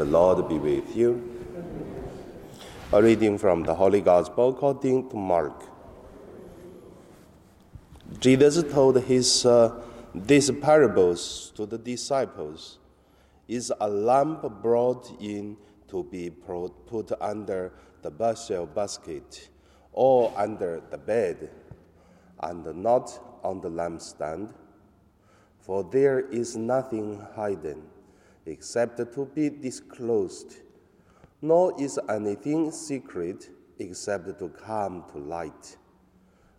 The Lord be with you. A reading from the Holy Gospel according to Mark. Jesus told his uh, these parables to the disciples. Is a lamp brought in to be put under the bushel basket or under the bed, and not on the lampstand? For there is nothing hidden except to be disclosed, nor is anything secret except to come to light.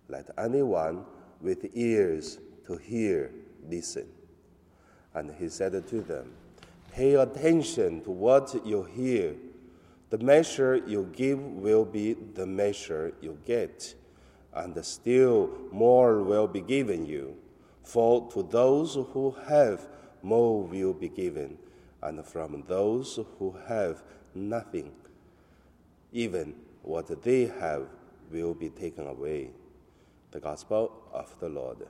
Let anyone with ears to hear listen. And he said to them, Pay attention to what you hear. The measure you give will be the measure you get, and still more will be given you. For to those who have, more will be given, and from those who have nothing, even what they have will be taken away. The Gospel of the Lord.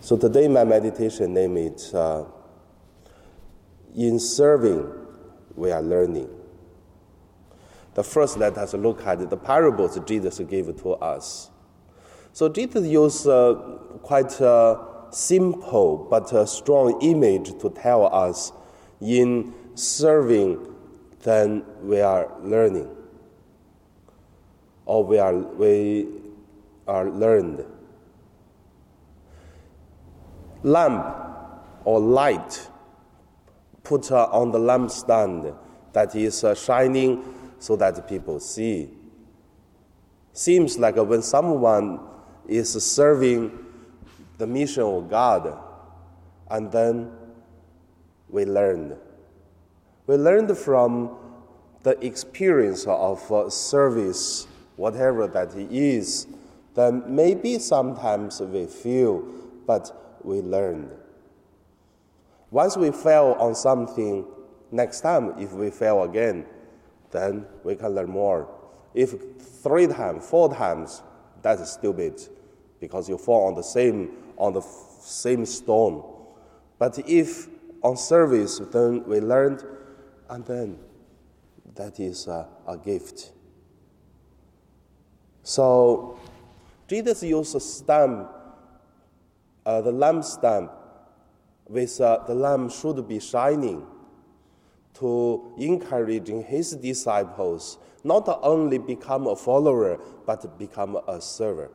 So today my meditation name is uh, In Serving We Are Learning. First, let us look at the parables Jesus gave to us. So Jesus used uh, quite a simple but a strong image to tell us in serving then we are learning or we are, we are learned. Lamp or light put uh, on the lampstand that is uh, shining so that people see. Seems like when someone is serving the mission of God, and then we learned. We learned from the experience of uh, service, whatever that then maybe sometimes we feel, but we learned. Once we fail on something, next time, if we fail again, then we can learn more. If three times, four times, that's stupid because you fall on the same on the same stone. But if on service, then we learned, and then that is a, a gift. So Jesus used a stamp, uh, the lamp stamp, with uh, the lamp should be shining to encouraging his disciples not only become a follower, but become a server.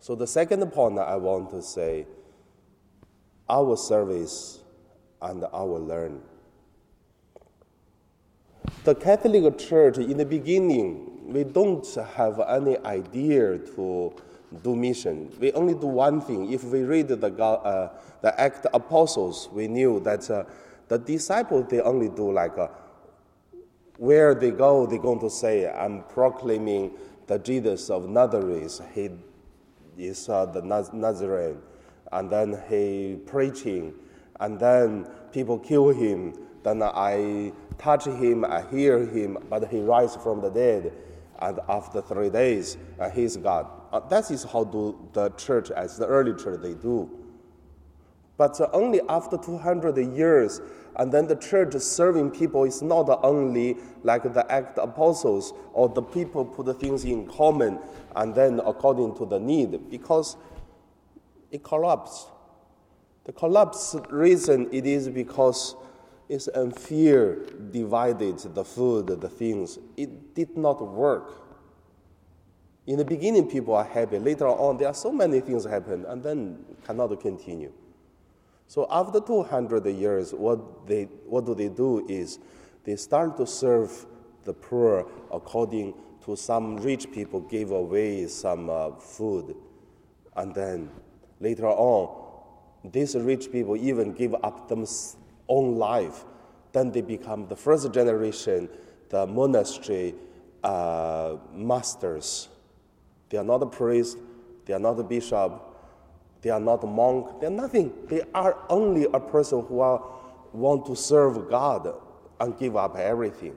So the second point I want to say, our service and our learn. The Catholic Church in the beginning, we don't have any idea to do mission. We only do one thing. If we read the, uh, the Act Apostles, we knew that uh, the disciples, they only do like uh, where they go, they're going to say, I'm proclaiming the Jesus of Nazareth. He is uh, the Naz- Nazarene. And then he preaching. And then people kill him. Then I touch him, I hear him, but he rise from the dead. And after three days, uh, he's God. Uh, that is how do the church, as the early church, they do. But only after 200 years, and then the church serving people is not only like the act apostles or the people put the things in common and then according to the need, because it collapsed. The collapse reason it is because it's fear divided the food, the things. It did not work. In the beginning, people are happy. Later on, there are so many things happen, and then cannot continue. So after 200 years, what, they, what do they do is they start to serve the poor according to some rich people give away some uh, food. And then later on, these rich people even give up their own life. Then they become the first generation, the monastery uh, masters. They are not a priest, they are not a bishop, they are not monk. They are nothing. They are only a person who are, want to serve God and give up everything.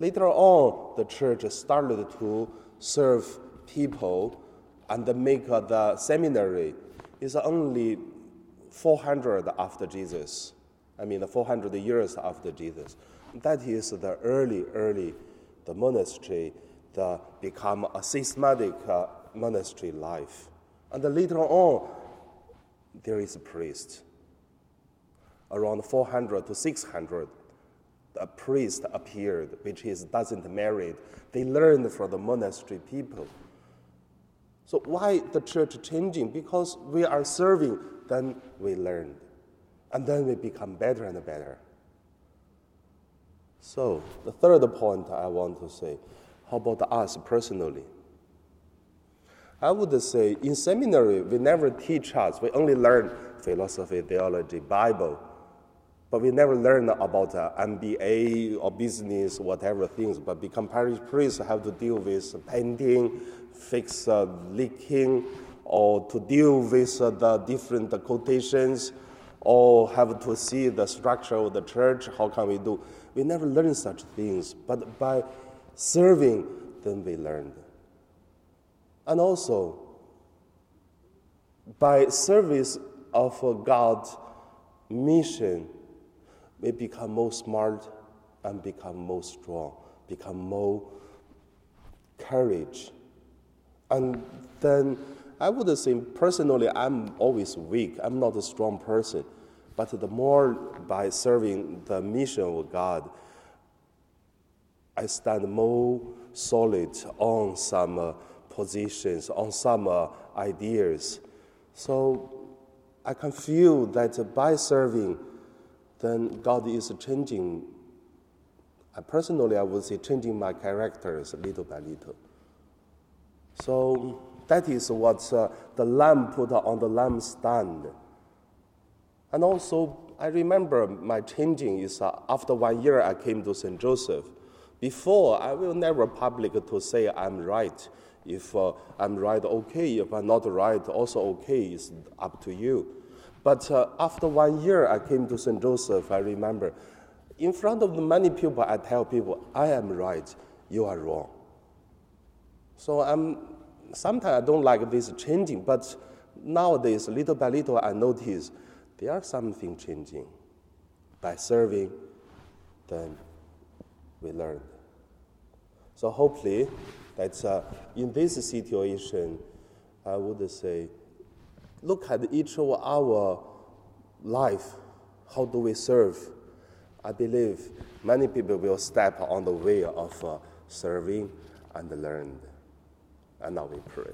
Later on, the church started to serve people and make the seminary is only 400 after Jesus. I mean, 400 years after Jesus. That is the early, early, the monastery, the become a systematic uh, monastery life. And later on, there is a priest. Around 400 to 600, a priest appeared, which is doesn't married. They learned from the monastery people. So why the church changing? Because we are serving, then we learn. And then we become better and better. So the third point I want to say, how about us personally? I would say in seminary, we never teach us. We only learn philosophy, theology, Bible. But we never learn about uh, MBA or business, whatever things. But become parish priests have to deal with painting, fix uh, leaking, or to deal with uh, the different quotations, or have to see the structure of the church. How can we do? We never learn such things. But by serving, then we learned. And also, by service of God's mission, we become more smart and become more strong, become more courage. And then I would say personally, I'm always weak. I'm not a strong person. But the more by serving the mission of God, I stand more solid on some uh, positions, on some uh, ideas. So I can feel that by serving, then God is changing. Uh, personally, I would say changing my characters little by little. So that is what uh, the lamb put on the lamb stand. And also, I remember my changing is uh, after one year I came to St. Joseph. Before, I will never public to say I'm right. If uh, I'm right, okay. If I'm not right, also okay. It's up to you. But uh, after one year, I came to St. Joseph, I remember. In front of many people, I tell people, I am right, you are wrong. So I'm, sometimes I don't like this changing, but nowadays, little by little, I notice there are something changing. By serving, then we learn. So hopefully, that uh, in this situation, I would say look at each of our life. How do we serve? I believe many people will step on the way of uh, serving and learn. And now we pray.